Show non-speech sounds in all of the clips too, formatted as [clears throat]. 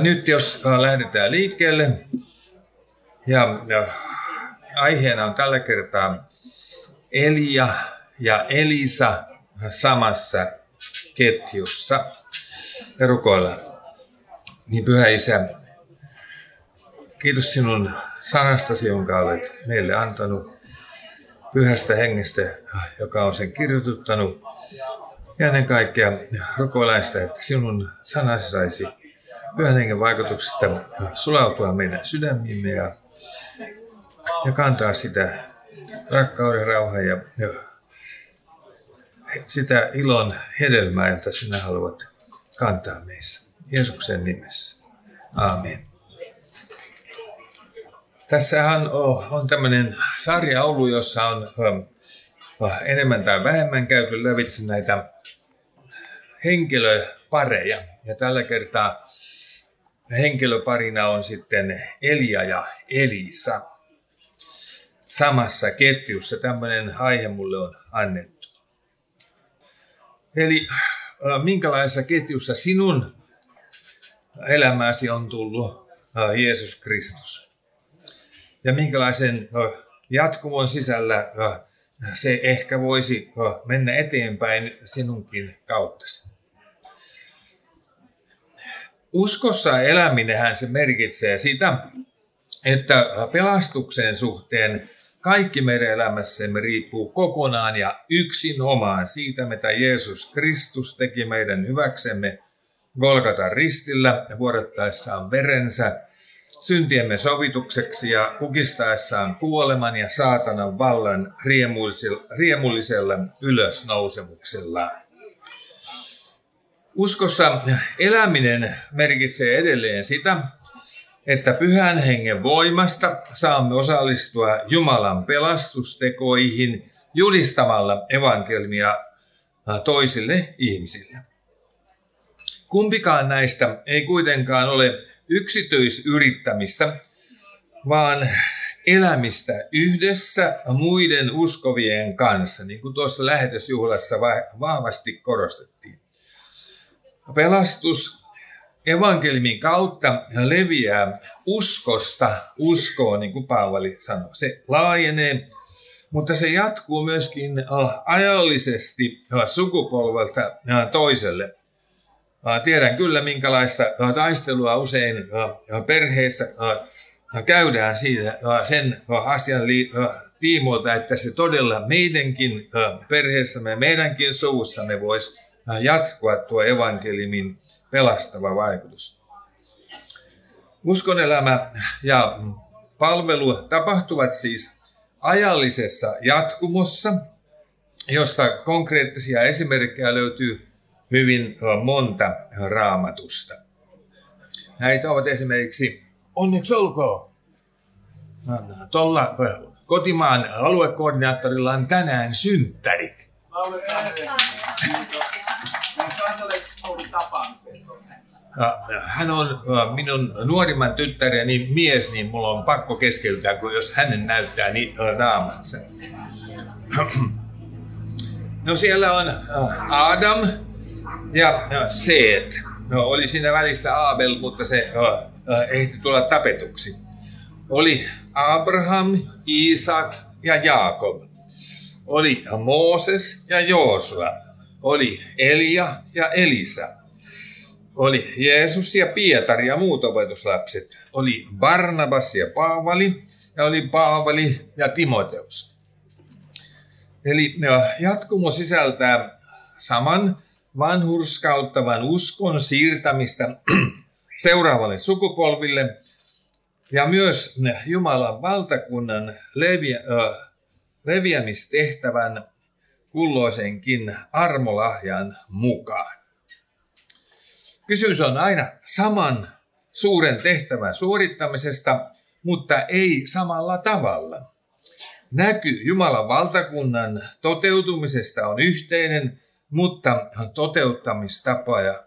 nyt jos lähdetään liikkeelle, ja, ja aiheena on tällä kertaa Elia ja Elisa samassa ketjussa. Ja rukoillaan. Niin Pyhä Isä, kiitos sinun sanastasi, jonka olet meille antanut, pyhästä hengestä, joka on sen kirjoituttanut. Ja ennen kaikkea rukoillaan sitä, että sinun sanasi saisi pyhän hengen vaikutuksesta sulautua meidän sydämiimme ja, ja kantaa sitä rakkauden, rauhan ja, ja sitä ilon hedelmää, jota sinä haluat kantaa meissä. Jeesuksen nimessä. Amen. Tässähän on tämmöinen sarja ollut, jossa on enemmän tai vähemmän käyty lävitse näitä henkilöpareja. Ja tällä kertaa henkilöparina on sitten Elia ja Elisa. Samassa ketjussa tämmöinen aihe mulle on annettu. Eli minkälaisessa ketjussa sinun elämäsi on tullut Jeesus Kristus? Ja minkälaisen jatkumon sisällä se ehkä voisi mennä eteenpäin sinunkin kauttasi? Uskossa eläminenhän se merkitsee sitä, että pelastuksen suhteen kaikki meidän elämässämme riippuu kokonaan ja yksin omaan siitä, mitä Jeesus Kristus teki meidän hyväksemme Golgata ristillä vuodattaessaan verensä syntiemme sovitukseksi ja kukistaessaan kuoleman ja saatanan vallan riemullisella ylösnousemuksella. Uskossa eläminen merkitsee edelleen sitä, että pyhän hengen voimasta saamme osallistua Jumalan pelastustekoihin julistamalla evankelmia toisille ihmisille. Kumpikaan näistä ei kuitenkaan ole yksityisyrittämistä, vaan elämistä yhdessä muiden uskovien kanssa, niin kuin tuossa lähetysjuhlassa vahvasti korostettiin. Pelastus evankeliumin kautta leviää uskosta uskoon, niin kuin Paavali sanoi. Se laajenee, mutta se jatkuu myöskin äh, ajallisesti äh, sukupolvelta äh, toiselle. Tiedän kyllä, minkälaista taistelua usein perheessä käydään siitä sen asian tiimoilta, että se todella meidänkin perheessämme, meidänkin suvussamme voisi jatkua tuo evankeliumin pelastava vaikutus. Uskonelämä ja palvelu tapahtuvat siis ajallisessa jatkumossa, josta konkreettisia esimerkkejä löytyy hyvin monta raamatusta. Näitä ovat esimerkiksi, onneksi olkoon, tuolla kotimaan aluekoordinaattorilla on tänään synttärit. Hän on minun nuorimman tyttäreni mies, niin mulla on pakko keskeyttää, kun jos hänen näyttää niin raamat sen. [clears throat] No siellä on Adam ja Seet. No, oli siinä välissä Abel, mutta se ehti tulla tapetuksi. Oli Abraham, Isak ja Jaakob. Oli Mooses ja Joosua. Oli Elia ja Elisa oli Jeesus ja Pietari ja muut opetuslapset. Oli Barnabas ja Paavali ja oli Paavali ja Timoteus. Eli jatkumo sisältää saman vanhurskauttavan uskon siirtämistä [clears throat] seuraavalle sukupolville ja myös Jumalan valtakunnan leviä, ö, leviämistehtävän kulloisenkin armolahjan mukaan. Kysymys on aina saman suuren tehtävän suorittamisesta, mutta ei samalla tavalla. Näky Jumalan valtakunnan toteutumisesta on yhteinen, mutta toteuttamistapa ja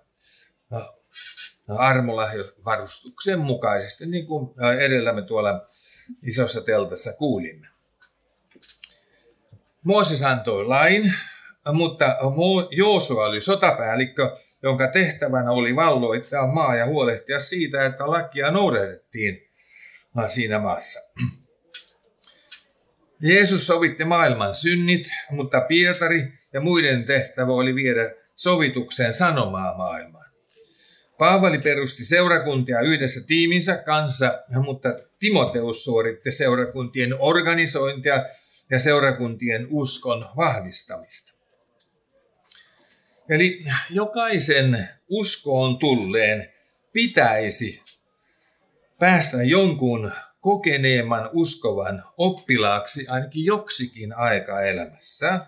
armolahjavarustuksen mukaisesti, niin kuin edellä me tuolla isossa teltassa kuulimme. Mooses antoi lain, mutta Joosua oli sotapäällikkö, jonka tehtävänä oli valloittaa maa ja huolehtia siitä, että lakia noudatettiin siinä maassa. Jeesus sovitti maailman synnit, mutta Pietari ja muiden tehtävä oli viedä sovitukseen sanomaa maailmaan. Paavali perusti seurakuntia yhdessä tiiminsä kanssa, mutta Timoteus suoritti seurakuntien organisointia ja seurakuntien uskon vahvistamista. Eli jokaisen uskoon tulleen pitäisi päästä jonkun kokeneemman uskovan oppilaaksi ainakin joksikin aika elämässä.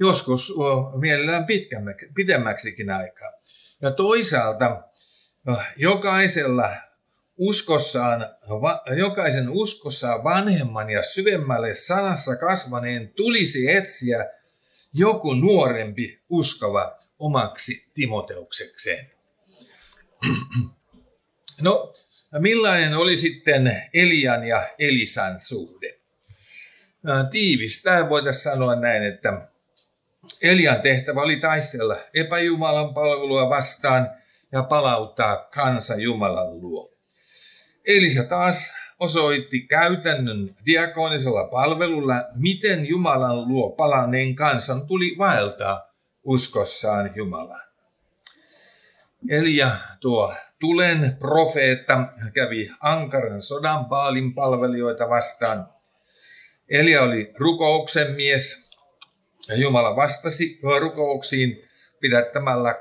Joskus mielellään pitemmäksikin aikaa. Ja toisaalta jokaisella uskossaan, jokaisen uskossaan vanhemman ja syvemmälle sanassa kasvaneen tulisi etsiä joku nuorempi uskova omaksi Timoteuksekseen. [clears throat] No, millainen oli sitten Elian ja Elisan suhde? Tiivistää voitaisiin sanoa näin, että Elian tehtävä oli taistella epäjumalan palvelua vastaan ja palauttaa kansa Jumalan luo. Elisa taas osoitti käytännön diakonisella palvelulla, miten Jumalan luo palanneen kansan tuli vaeltaa uskossaan Jumalaan. Elia, tuo tulen profeetta, kävi ankaran sodan paalin palvelijoita vastaan. Elia oli rukouksen mies ja Jumala vastasi rukouksiin pidättämällä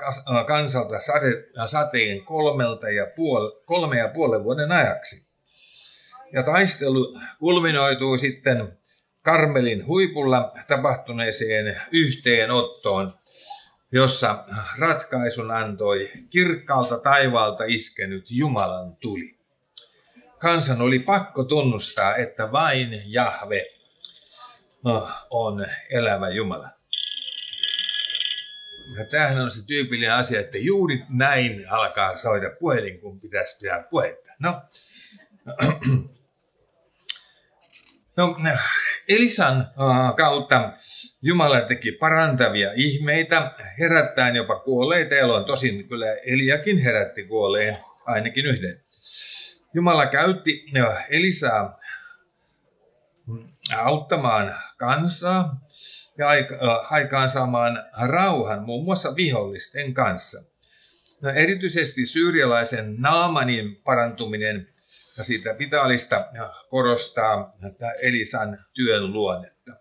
kansalta sateen kolmelta ja puol, kolme ja puolen vuoden ajaksi. Ja taistelu kulminoituu sitten Karmelin huipulla tapahtuneeseen yhteenottoon, jossa ratkaisun antoi kirkkaalta taivaalta iskenyt Jumalan tuli. Kansan oli pakko tunnustaa, että vain Jahve on elävä Jumala. Ja tämähän on se tyypillinen asia, että juuri näin alkaa soida puhelin, kun pitäisi pitää puhetta. No, no Elisan kautta Jumala teki parantavia ihmeitä, herättäen jopa kuolleita eloon. Tosin kyllä Eliakin herätti kuolleen, ainakin yhden. Jumala käytti Elisaa auttamaan kansaa ja aikaan saamaan rauhan muun muassa vihollisten kanssa. No, erityisesti syyrialaisen Naamanin parantuminen ja siitä pitaalista korostaa Elisan työn luonnetta.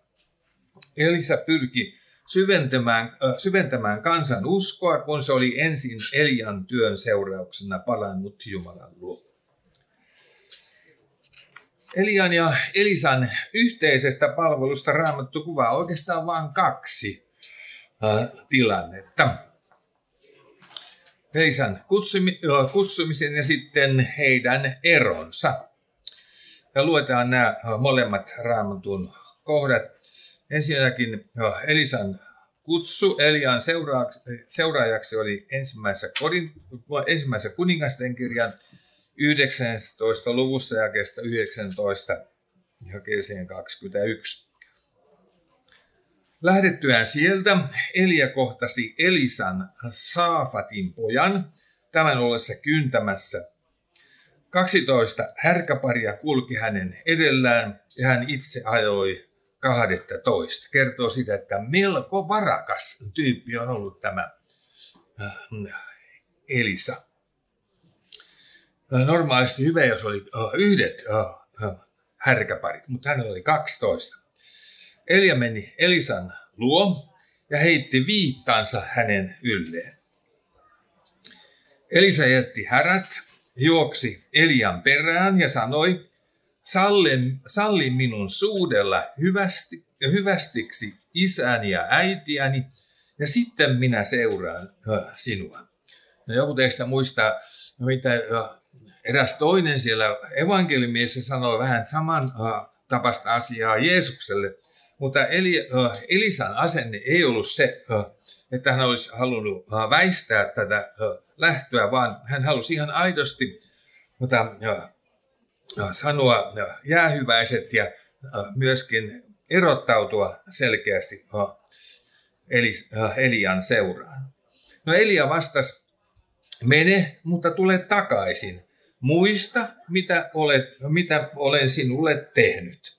Elisa pyrki syventämään, syventämään kansan uskoa, kun se oli ensin Elian työn seurauksena palannut Jumalan luo. Elian ja Elisan yhteisestä palvelusta raamattu kuvaa oikeastaan vain kaksi tilannetta. Elisan kutsumi, kutsumisen ja sitten heidän eronsa. Ja luetaan nämä molemmat raamatun kohdat. Ensinnäkin Elisan kutsu Elian seuraajaksi oli ensimmäisessä, korin, ensimmäisessä kuningasten kirjan 19. luvussa jakeesta 19 jakeeseen 21. Lähdettyään sieltä Elia kohtasi Elisan Saafatin pojan, tämän ollessa kyntämässä. 12 härkäparia kulki hänen edellään ja hän itse ajoi 12. Kertoo sitä, että melko varakas tyyppi on ollut tämä äh, Elisa normaalisti hyvä, jos oli yhdet härkäparit, mutta hänellä oli 12. Elia meni Elisan luo ja heitti viittansa hänen ylleen. Elisa jätti härät, juoksi Elian perään ja sanoi, salli, salli minun suudella hyvästi, hyvästiksi isäni ja äitiäni, ja sitten minä seuraan sinua. No joku teistä muistaa, mitä eräs toinen siellä evankeliumissa sanoi vähän saman tapasta asiaa Jeesukselle, mutta Eli, uh, Elisan asenne ei ollut se, uh, että hän olisi halunnut uh, väistää tätä uh, lähtöä, vaan hän halusi ihan aidosti mutta, uh, sanoa uh, jäähyväiset ja uh, myöskin erottautua selkeästi uh, Elis, uh, Elian seuraan. No Elia vastasi, mene, mutta tule takaisin. Muista, mitä, olet, mitä olen sinulle tehnyt.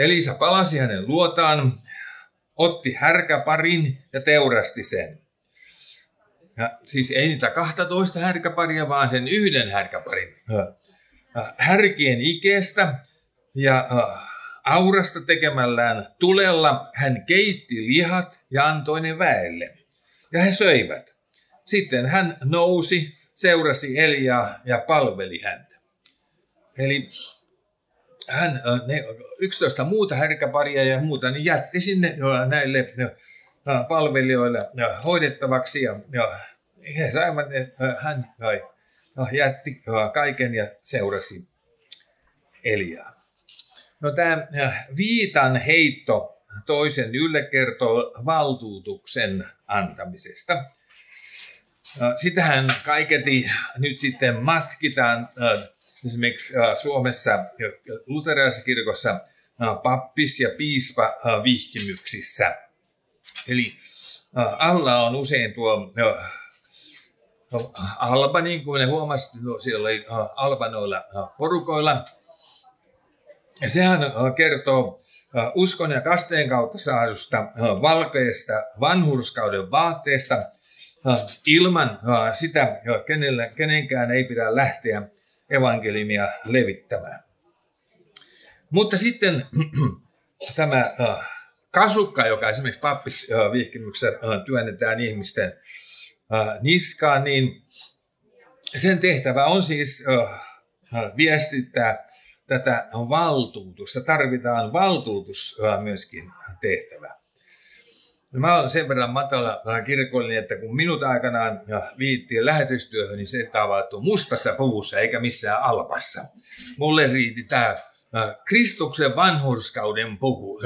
Elisa palasi hänen luotaan, otti härkäparin ja teurasti sen. Ja siis ei niitä 12 härkäparia, vaan sen yhden härkäparin. Härkien ikeestä ja aurasta tekemällään tulella hän keitti lihat ja antoi ne väelle. Ja he söivät. Sitten hän nousi, seurasi Eliaa ja palveli häntä. Eli hän, ne 11 muuta härkäparia ja muuta, niin jätti sinne näille palvelijoille hoidettavaksi ja, ja he saivat, hän jätti kaiken ja seurasi Eliaa. No tämä viitan heitto toisen ylle kertoo valtuutuksen antamisesta. Sitähän kaiketi nyt sitten matkitaan esimerkiksi Suomessa luterilaisessa kirkossa pappis- ja piispa vihkimyksissä. Eli alla on usein tuo alba, niin kuin ne huomasivat, no, siellä oli alba noilla porukoilla. Ja sehän kertoo uskon ja kasteen kautta saadusta valkeasta vanhurskauden vaatteesta. Ilman sitä kenelle, kenenkään ei pidä lähteä evankeliumia levittämään. Mutta sitten [clears throat] tämä kasukka, joka esimerkiksi pappisvihkimyksessä työnnetään ihmisten niskaan, niin sen tehtävä on siis viestittää tätä valtuutusta. Tarvitaan valtuutus myöskin tehtävä. Mä olen sen verran matala kirkollinen, että kun minut aikanaan viittiin lähetystyöhön, niin se tavattu mustassa puvussa eikä missään alpassa. Mulle riiti tämä Kristuksen vanhurskauden puhu.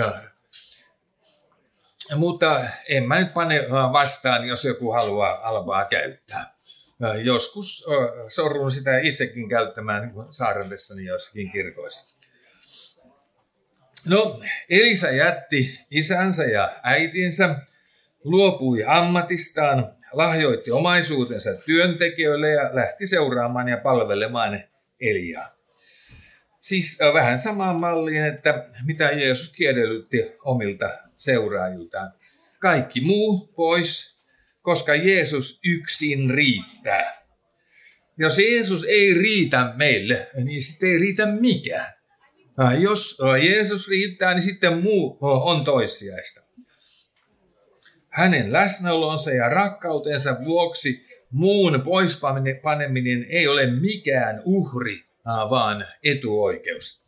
Mutta en mä nyt pane vastaan, jos joku haluaa alpaa käyttää. Joskus sorrun sitä itsekin käyttämään saarellessani jossakin kirkoissa. No, Elisa jätti isänsä ja äitinsä, luopui ammatistaan, lahjoitti omaisuutensa työntekijöille ja lähti seuraamaan ja palvelemaan Eliaa. Siis vähän samaan malliin, että mitä Jeesus edellytti omilta seuraajiltaan. Kaikki muu pois, koska Jeesus yksin riittää. Jos Jeesus ei riitä meille, niin sitten ei riitä mikään. Jos Jeesus riittää, niin sitten muu on toissijaista. Hänen läsnäolonsa ja rakkautensa vuoksi muun poispaneminen ei ole mikään uhri, vaan etuoikeus.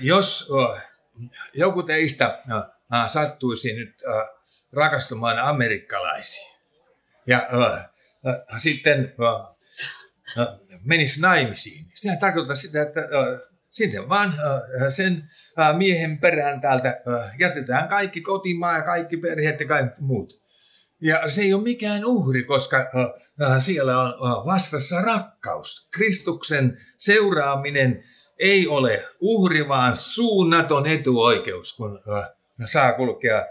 Jos joku teistä sattuisi nyt rakastumaan amerikkalaisiin ja sitten menisi naimisiin. Sehän tarkoittaa sitä, että sitten vaan sen miehen perään täältä jätetään kaikki kotimaa ja kaikki perheet ja kaikki muut. Ja se ei ole mikään uhri, koska siellä on vastassa rakkaus. Kristuksen seuraaminen ei ole uhri, vaan suunnaton etuoikeus, kun saa kulkea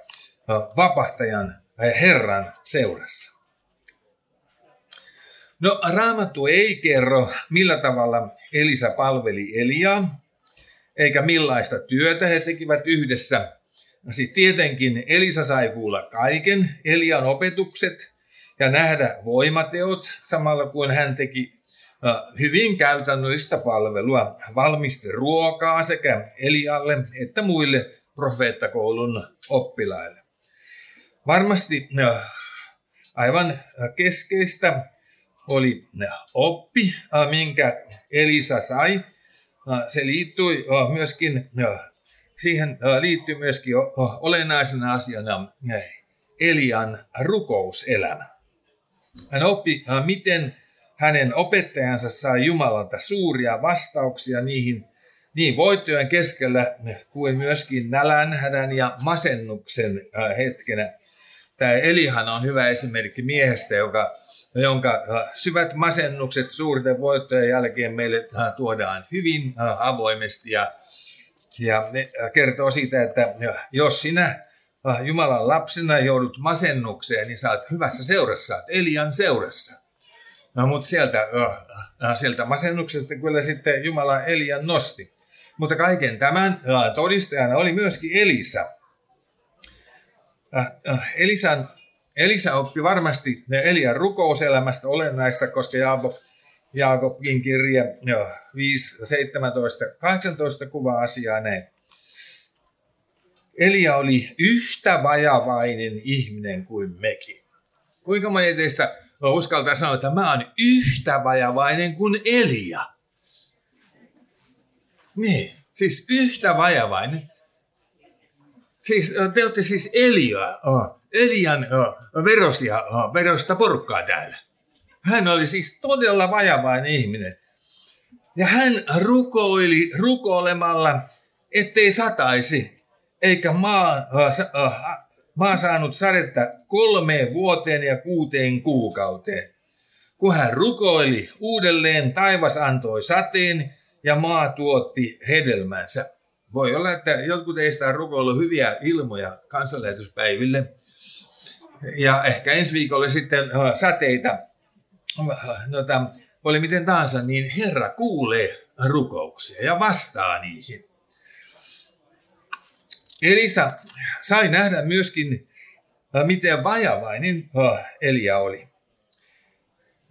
vapahtajan Herran seurassa. No Raamattu ei kerro, millä tavalla Elisa palveli Eliaa, eikä millaista työtä he tekivät yhdessä. Sitten tietenkin Elisa sai kuulla kaiken Elian opetukset ja nähdä voimateot, samalla kuin hän teki hyvin käytännöllistä palvelua, valmisti ruokaa sekä Elialle että muille profeettakoulun oppilaille. Varmasti aivan keskeistä oli oppi, minkä Elisa sai. Se liittyi myöskin, siihen liittyy myöskin olennaisena asiana Elian rukouselämä. Hän oppi, miten hänen opettajansa sai Jumalalta suuria vastauksia niihin niin voittojen keskellä kuin myöskin nälän, hädän ja masennuksen hetkenä. Tämä Elihan on hyvä esimerkki miehestä, joka jonka äh, syvät masennukset suurten voittojen jälkeen meille äh, tuodaan hyvin äh, avoimesti ja, ja ne kertoo siitä, että jos sinä Jumalan lapsena joudut masennukseen, niin oot hyvässä seurassa, oot Elian seurassa. No, mutta sieltä, sieltä masennuksesta kyllä sitten Jumala Elian nosti. Mutta kaiken tämän todistajana oli myöskin Elisa. Elisan, Elisa oppi varmasti Elian rukouselämästä olennaista, koska Jaakob, Jaakobin kirja uh, 5, 17, 18 kuvaa asiaa näin. Elia oli yhtä vajavainen ihminen kuin mekin. Kuinka moni teistä uskaltaa sanoa, että mä oon yhtä vajavainen kuin Elia? Niin, siis yhtä vajavainen. Siis te olette siis Elia, Elian verosia, verosta porukkaa täällä. Hän oli siis todella vajavainen ihminen. Ja hän rukoili rukoilemalla, ettei sataisi eikä maa, maa saanut sadetta kolmeen vuoteen ja kuuteen kuukauteen. Kun hän rukoili uudelleen, taivas antoi sateen ja maa tuotti hedelmänsä. Voi olla, että jotkut teistä on rukoillut hyviä ilmoja kansanlähetyspäiville. Ja ehkä ensi viikolla sitten äh, sateita. Nota, oli miten tahansa, niin Herra kuulee rukouksia ja vastaa niihin. Elisa sai nähdä myöskin, äh, miten vajavainen äh, Elia oli.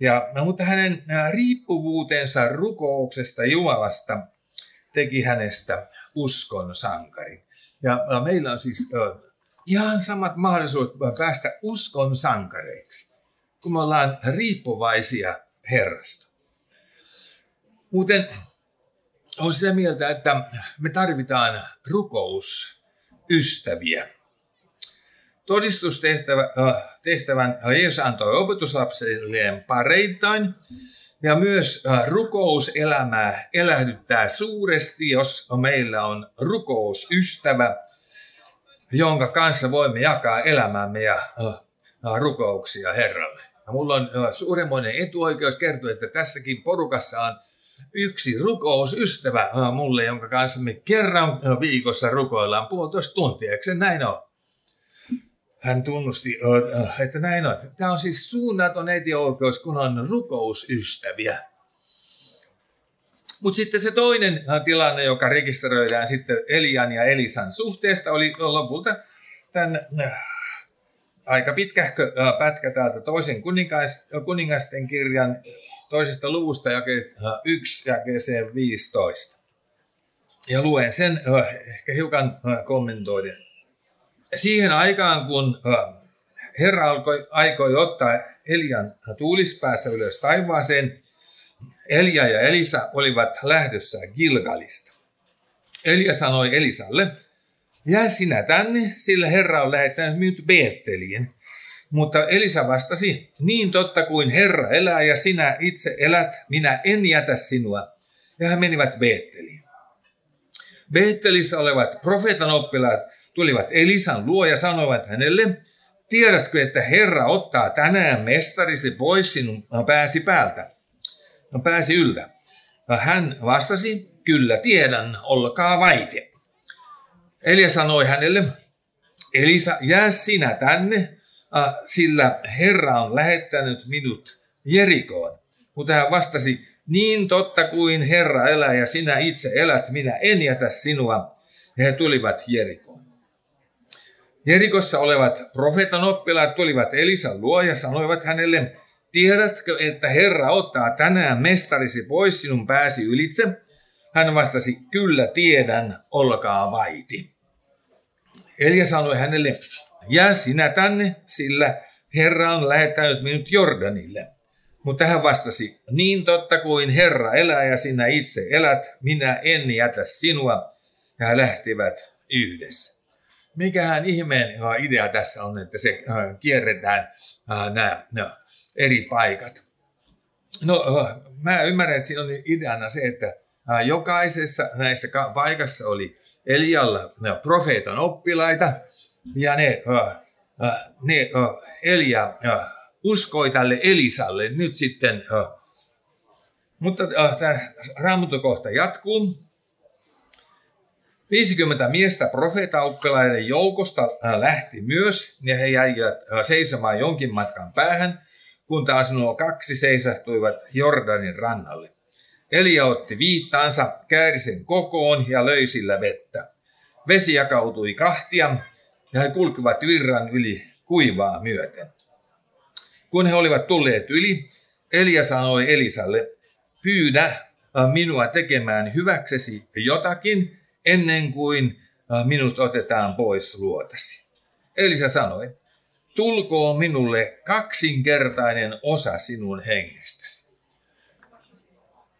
Ja, no, mutta hänen äh, riippuvuutensa rukouksesta Jumalasta teki hänestä uskon sankari. Ja meillä on siis ihan samat mahdollisuudet päästä uskon sankareiksi, kun me ollaan riippuvaisia Herrasta. Muuten on sitä mieltä, että me tarvitaan rukous ystäviä. Todistustehtävän Jeesus antoi opetuslapsilleen pareittain ja myös rukouselämää elähdyttää suuresti, jos meillä on rukousystävä, jonka kanssa voimme jakaa elämämme ja rukouksia Herralle. Ja mulla on suuremmoinen etuoikeus kertoa, että tässäkin porukassa on yksi rukousystävä mulle, jonka kanssa me kerran viikossa rukoillaan puolitoista tuntia. Eikö se näin ole? Hän tunnusti, että näin on. Tämä on siis suunnaton etioikeus, kun on rukousystäviä. Mutta sitten se toinen tilanne, joka rekisteröidään sitten Elian ja Elisan suhteesta, oli lopulta tämän aika pitkähkö pätkä täältä toisen kuningasten kirjan toisesta luvusta jake 1 jakeeseen 15. Ja luen sen ehkä hiukan kommentoiden. Siihen aikaan, kun Herra alkoi, aikoi ottaa Elian tuulispäässä ylös taivaaseen, Elia ja Elisa olivat lähdössä Gilgalista. Elia sanoi Elisalle, jää sinä tänne, sillä Herra on lähettänyt minut Beetteliin, mutta Elisa vastasi, niin totta kuin Herra elää ja sinä itse elät, minä en jätä sinua. Ja he menivät Beetteliin. Beettelissä olevat profeetan oppilaat tulivat Elisan luo ja sanoivat hänelle, tiedätkö, että Herra ottaa tänään mestarisi pois sinun pääsi päältä, pääsi yltä. Hän vastasi, kyllä tiedän, olkaa vaite. Elia sanoi hänelle, Elisa, jää sinä tänne, sillä Herra on lähettänyt minut Jerikoon. Mutta hän vastasi, niin totta kuin Herra elää ja sinä itse elät, minä en jätä sinua. Ja he tulivat Jerikoon. Jerikossa olevat profeetan oppilaat tulivat Elisan luo ja sanoivat hänelle, tiedätkö, että Herra ottaa tänään mestarisi pois sinun pääsi ylitse? Hän vastasi, kyllä tiedän, olkaa vaiti. Elia sanoi hänelle, jää sinä tänne, sillä Herra on lähettänyt minut Jordanille. Mutta hän vastasi, niin totta kuin Herra elää ja sinä itse elät, minä en jätä sinua. Ja he lähtivät yhdessä. Mikähän ihmeen idea tässä on, että se kierretään nämä, eri paikat. No, mä ymmärrän, että siinä on ideana se, että jokaisessa näissä paikassa oli Elialla profeetan oppilaita, ja ne, ne Elia uskoi tälle Elisalle nyt sitten. Mutta tämä raamattokohta jatkuu. 50 miestä profeetaoppilaiden joukosta lähti myös, ja he jäivät seisomaan jonkin matkan päähän, kun taas nuo kaksi seisahtuivat Jordanin rannalle. Elia otti viittaansa, kääri sen kokoon ja löi sillä vettä. Vesi jakautui kahtia, ja he kulkivat virran yli kuivaa myöten. Kun he olivat tulleet yli, Elia sanoi Elisalle, pyydä minua tekemään hyväksesi jotakin, ennen kuin minut otetaan pois luotasi. Elisa sanoi, tulkoon minulle kaksinkertainen osa sinun hengestäsi.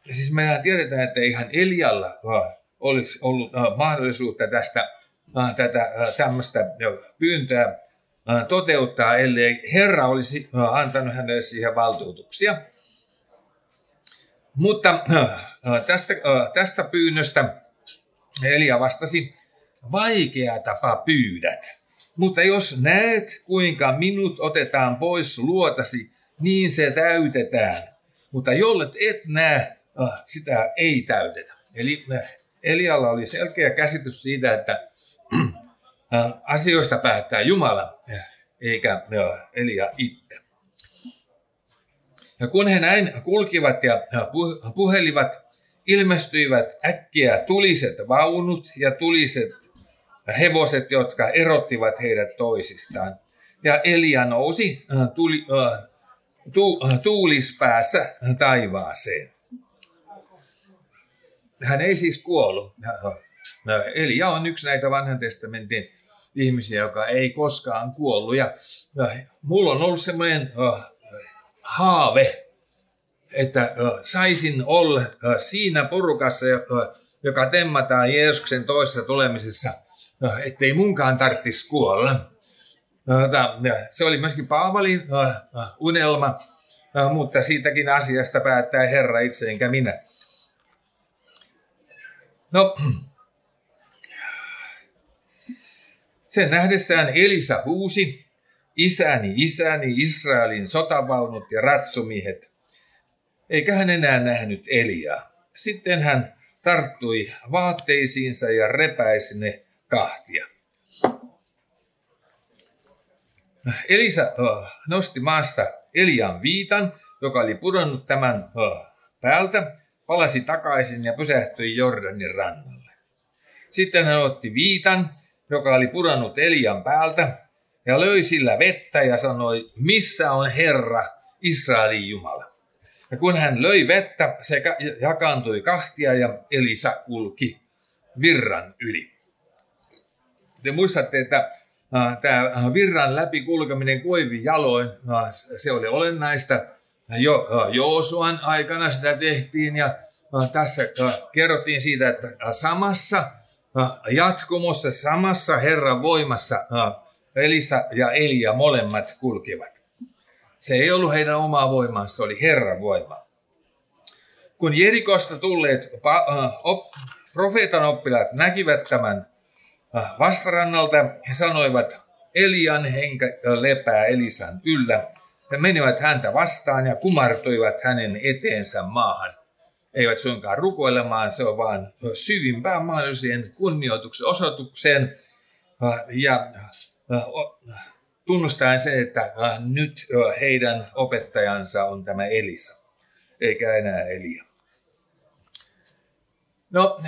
Ja siis mehän tiedetään, että ihan Elialla olisi ollut mahdollisuutta tästä tätä tämmöistä pyyntöä toteuttaa, ellei Herra olisi antanut hänelle siihen valtuutuksia. Mutta tästä, tästä pyynnöstä Elia vastasi, vaikea tapa pyydät. Mutta jos näet, kuinka minut otetaan pois luotasi, niin se täytetään. Mutta jollet et näe, sitä ei täytetä. Eli Elialla oli selkeä käsitys siitä, että asioista päättää Jumala, eikä Elia itse. Ja kun he näin kulkivat ja puhelivat, ilmestyivät äkkiä tuliset vaunut ja tuliset hevoset, jotka erottivat heidät toisistaan. Ja Elia nousi tuli, tu, tuulispäässä taivaaseen. Hän ei siis kuollut. Elia on yksi näitä vanhan testamentin ihmisiä, joka ei koskaan kuollut. Ja, mulla on ollut semmoinen haave, että saisin olla siinä porukassa, joka temmataan Jeesuksen toisessa tulemisessa, ettei munkaan tarvitsisi kuolla. Se oli myöskin Paavalin unelma, mutta siitäkin asiasta päättää Herra itse enkä minä. No, [clears throat] Sen nähdessään Elisa huusi, isäni, isäni, Israelin sotavaunut ja ratsumiehet. Eikä hän enää nähnyt Eliaa. Sitten hän tarttui vaatteisiinsa ja repäisi ne kahtia. Elisa nosti maasta Elian viitan, joka oli pudonnut tämän päältä, palasi takaisin ja pysähtyi Jordanin rannalle. Sitten hän otti viitan joka oli pudonnut Elian päältä, ja löi sillä vettä ja sanoi, missä on Herra, Israelin Jumala. Ja kun hän löi vettä, se jakaantui kahtia ja Elisa kulki virran yli. Te muistatte, että tämä virran läpi kulkeminen koivi jaloin, se oli olennaista. Jo Joosuan aikana sitä tehtiin ja tässä kerrottiin siitä, että samassa jatkumossa samassa Herran voimassa Elisa ja Elia molemmat kulkevat. Se ei ollut heidän omaa voimansa, se oli Herran voima. Kun Jerikosta tulleet profeetan oppilaat näkivät tämän vastarannalta, he sanoivat, Elian henkä lepää Elisan yllä. He menivät häntä vastaan ja kumartuivat hänen eteensä maahan eivät suinkaan rukoilemaan, se on vaan syvimpään mahdolliseen kunnioituksen osoitukseen ja tunnustaen se, että nyt heidän opettajansa on tämä Elisa, eikä enää Elia. No,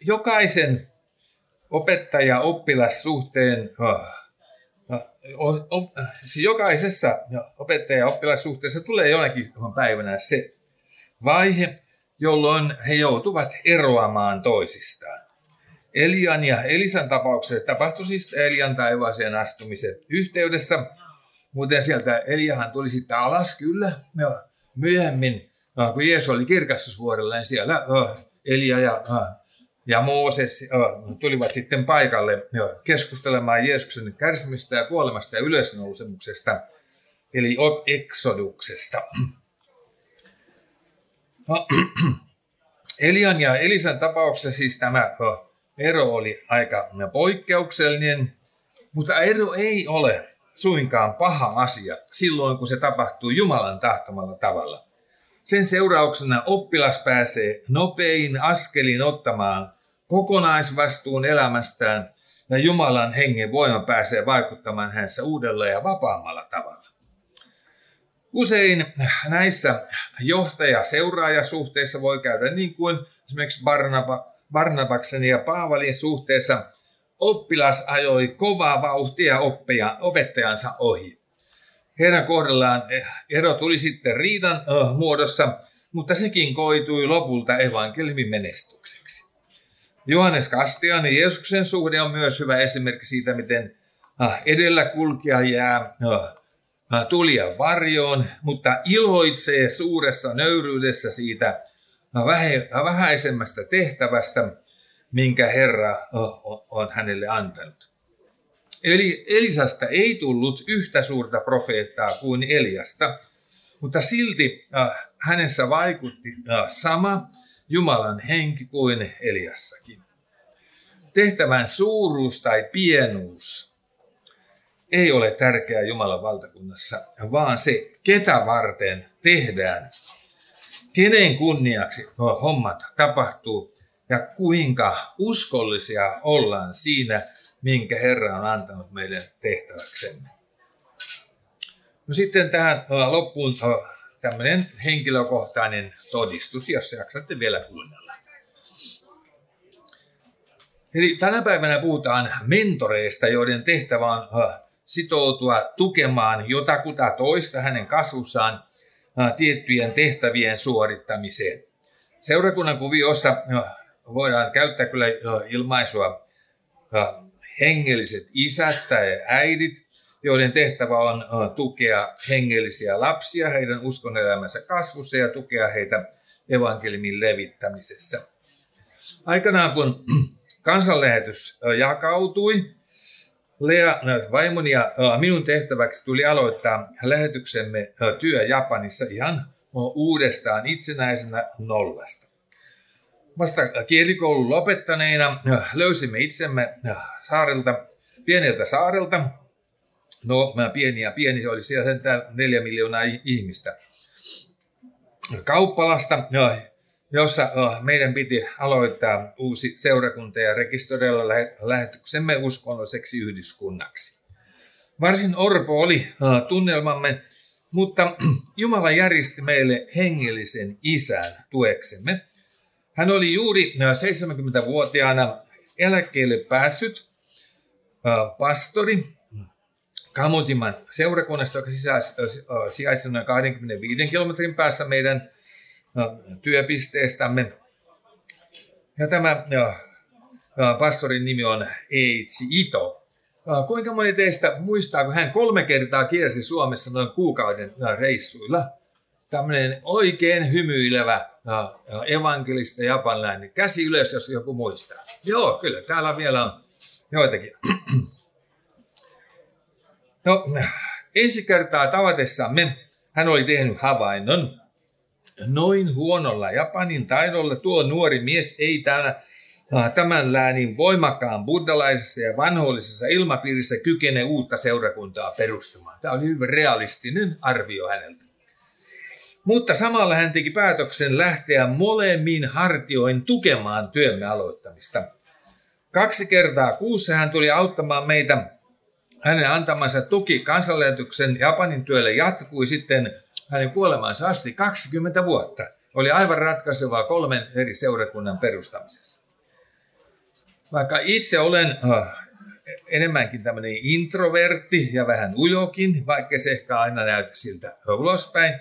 jokaisen opettaja-oppilassuhteen siis jokaisessa opettaja-oppilassuhteessa tulee jonakin päivänä se vaihe, jolloin he joutuvat eroamaan toisistaan. Elian ja Elisan tapauksessa tapahtui siis Elian taivaaseen astumisen yhteydessä, muuten sieltä Eliahan tuli sitten alas kyllä, ja myöhemmin, kun Jeesus oli kirkastusvuorella, niin siellä Elia ja, ja Mooses tulivat sitten paikalle keskustelemaan Jeesuksen kärsimistä ja kuolemasta ja ylösnousemuksesta, eli eksoduksesta. No, [clears throat] Elian ja Elisan tapauksessa siis tämä ero oli aika poikkeuksellinen, mutta ero ei ole suinkaan paha asia silloin, kun se tapahtuu Jumalan tahtomalla tavalla. Sen seurauksena oppilas pääsee nopein askelin ottamaan kokonaisvastuun elämästään ja Jumalan hengen voima pääsee vaikuttamaan hänessä uudella ja vapaammalla tavalla. Usein näissä johtaja-seuraajasuhteissa voi käydä niin kuin esimerkiksi Barnaba, Barnabaksen ja Paavalin suhteessa oppilas ajoi kovaa vauhtia oppia, opettajansa ohi. Heidän kohdallaan ero tuli sitten riidan muodossa, mutta sekin koitui lopulta evankeliumin menestykseksi. Johannes Kastian ja Jeesuksen suhde on myös hyvä esimerkki siitä, miten edellä kulkija jää tulia varjoon, mutta iloitsee suuressa nöyryydessä siitä vähäisemmästä tehtävästä, minkä Herra on hänelle antanut. Eli Elisasta ei tullut yhtä suurta profeettaa kuin Eliasta, mutta silti hänessä vaikutti sama Jumalan henki kuin Eliassakin. Tehtävän suuruus tai pienuus ei ole tärkeää Jumalan valtakunnassa, vaan se, ketä varten tehdään, kenen kunniaksi hommat tapahtuu ja kuinka uskollisia ollaan siinä, minkä Herra on antanut meille tehtäväksemme. No sitten tähän loppuun tämmöinen henkilökohtainen todistus, jos jaksatte vielä kuunnella. Eli tänä päivänä puhutaan mentoreista, joiden tehtävä on sitoutua tukemaan jotakuta toista hänen kasvussaan tiettyjen tehtävien suorittamiseen. Seurakunnan kuviossa voidaan käyttää kyllä ilmaisua hengelliset isät tai äidit, joiden tehtävä on tukea hengellisiä lapsia heidän uskonelämänsä kasvussa ja tukea heitä evankeliumin levittämisessä. Aikanaan kun [clears throat] kansanlähetys jakautui, Lea, vaimoni ja minun tehtäväksi tuli aloittaa lähetyksemme työ Japanissa ihan uudestaan itsenäisenä nollasta. Vasta kielikoulun lopettaneina löysimme itsemme saarelta, pieneltä saarelta. No, pieni ja pieni, se oli siellä sentään neljä miljoonaa ihmistä. Kauppalasta, jossa meidän piti aloittaa uusi seurakunta ja rekisteröidä lähetyksemme uskonnolliseksi yhdyskunnaksi. Varsin orpo oli tunnelmamme, mutta [clears throat] Jumala järjesti meille hengellisen isän tueksemme. Hän oli juuri 70-vuotiaana eläkkeelle päässyt pastori Kamojiman seurakunnasta, joka sijaitsi noin 25 kilometrin päässä meidän työpisteestämme. Ja tämä pastorin nimi on Eitsi Ito. Kuinka moni teistä muistaa, kun hän kolme kertaa kiersi Suomessa noin kuukauden reissuilla? Tämmöinen oikein hymyilevä evankelista japanlainen. Käsi ylös, jos joku muistaa. Joo, kyllä, täällä vielä on joitakin. No, ensi kertaa tavatessamme hän oli tehnyt havainnon, Noin huonolla Japanin taidolla tuo nuori mies ei täällä tämän läänin voimakkaan buddhalaisessa ja vanhollisessa ilmapiirissä kykene uutta seurakuntaa perustamaan. Tämä oli hyvin realistinen arvio häneltä. Mutta samalla hän teki päätöksen lähteä molemmin hartioin tukemaan työmme aloittamista. Kaksi kertaa kuussa hän tuli auttamaan meitä. Hänen antamansa tuki kansanlähetyksen Japanin työlle jatkui sitten hänen kuolemansa asti 20 vuotta oli aivan ratkaisevaa kolmen eri seurakunnan perustamisessa. Vaikka itse olen äh, enemmänkin tämmöinen introvertti ja vähän ujokin, vaikka se ehkä aina näytä siltä ulospäin,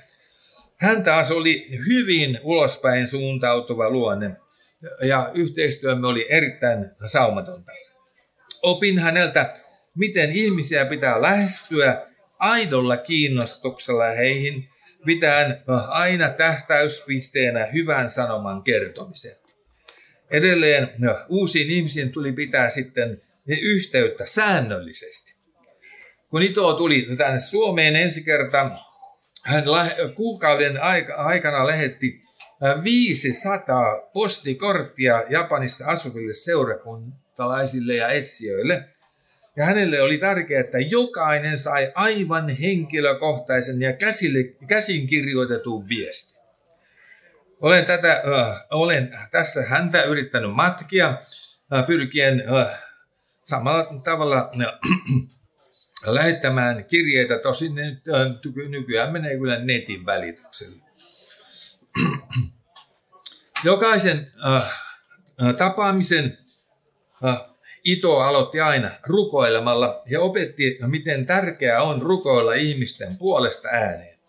hän taas oli hyvin ulospäin suuntautuva luonne ja yhteistyömme oli erittäin saumatonta. Opin häneltä, miten ihmisiä pitää lähestyä aidolla kiinnostuksella heihin pitäen aina tähtäyspisteenä hyvän sanoman kertomisen. Edelleen uusiin ihmisiin tuli pitää sitten yhteyttä säännöllisesti. Kun Ito tuli tänne Suomeen ensi kertaa, hän kuukauden aikana lähetti 500 postikorttia Japanissa asuville seurakuntalaisille ja etsijöille – ja hänelle oli tärkeää, että jokainen sai aivan henkilökohtaisen ja käsille, käsin kirjoitetun viestin. Olen, tätä, äh, olen tässä häntä yrittänyt matkia äh, pyrkien äh, samalla tavalla äh, [clears throat] lähettämään kirjeitä, tosin ne äh, nykyään menee kyllä netin välityksellä. [clears throat] Jokaisen äh, äh, tapaamisen äh, Ito aloitti aina rukoilemalla ja opetti, miten tärkeää on rukoilla ihmisten puolesta ääneen.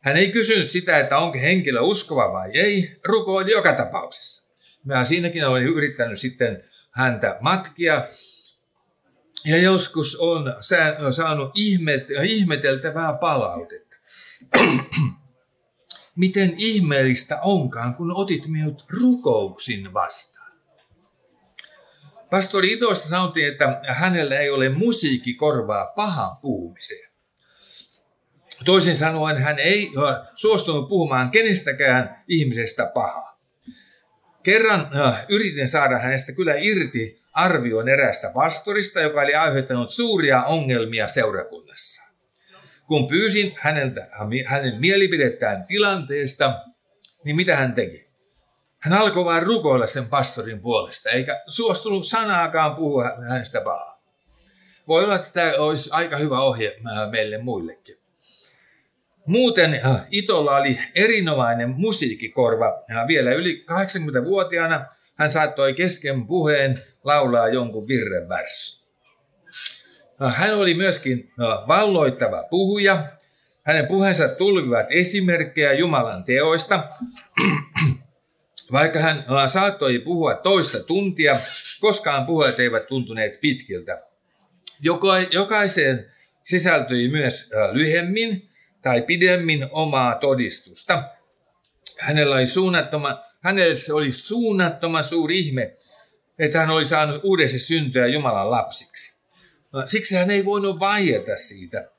Hän ei kysynyt sitä, että onko henkilö uskova vai ei, rukoili joka tapauksessa. Mä siinäkin olen yrittänyt sitten häntä matkia. Ja joskus on saanut ihmeteltävää palautetta. [clears throat] Miten ihmeellistä onkaan, kun otit minut rukouksin vastaan. Pastori Itoista sanottiin, että hänellä ei ole musiikkikorvaa pahan puhumiseen. Toisin sanoen hän ei suostunut puhumaan kenestäkään ihmisestä pahaa. Kerran yritin saada hänestä kyllä irti arvion erästä pastorista, joka oli aiheuttanut suuria ongelmia seurakunnassa. Kun pyysin häneltä, hänen mielipidettään tilanteesta, niin mitä hän teki? Hän alkoi vain rukoilla sen pastorin puolesta, eikä suostunut sanaakaan puhua hänestä pahaa. Voi olla, että tämä olisi aika hyvä ohje meille muillekin. Muuten Itolla oli erinomainen musiikkikorva. Vielä yli 80-vuotiaana hän saattoi kesken puheen laulaa jonkun virren värsy. Äh, hän oli myöskin valloittava puhuja. Hänen puheensa tulvivat esimerkkejä Jumalan teoista. Vaikka hän saattoi puhua toista tuntia, koskaan puheet eivät tuntuneet pitkiltä. Jokaiseen sisältyi myös lyhemmin tai pidemmin omaa todistusta. Hänellä oli suunnattoman, hänellä oli suunnattoman suuri ihme, että hän oli saanut uudessa syntyä Jumalan lapsiksi. Siksi hän ei voinut vaieta siitä.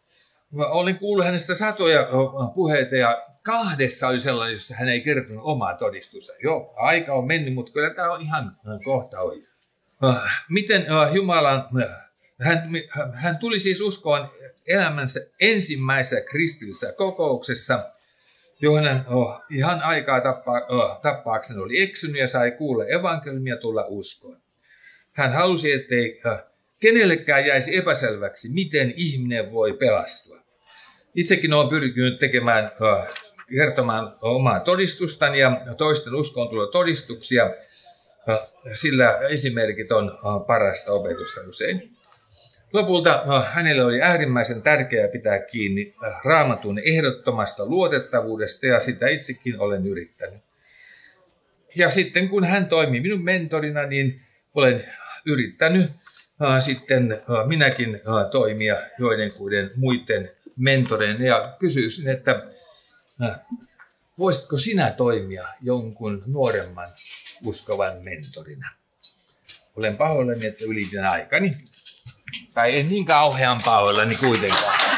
Olin kuullut hänestä satoja puheita ja kahdessa oli sellainen, jossa hän ei kertonut omaa todistusta. Joo, aika on mennyt, mutta kyllä tämä on ihan kohta ohi. Miten Jumalan hän, hän tuli siis uskoon elämänsä ensimmäisessä kristillisessä kokouksessa, johon hän oh, ihan aikaa tappa, oh, tappaakseen oli eksynyt ja sai kuulla evankeliumia tulla uskoon. Hän halusi, ettei oh, kenellekään jäisi epäselväksi, miten ihminen voi pelastua. Itsekin olen pyrkinyt tekemään, oh, kertomaan omaa todistustani ja toisten uskoon todistuksia, sillä esimerkit on parasta opetusta usein. Lopulta hänelle oli äärimmäisen tärkeää pitää kiinni raamatun ehdottomasta luotettavuudesta ja sitä itsekin olen yrittänyt. Ja sitten kun hän toimi minun mentorina, niin olen yrittänyt sitten minäkin toimia joidenkuiden muiden mentoreina ja kysyisin, että voisitko sinä toimia jonkun nuoremman uskovan mentorina? Olen pahoillani, että ylitin aikani. Tai ei niin kauhean pahoillani kuitenkaan.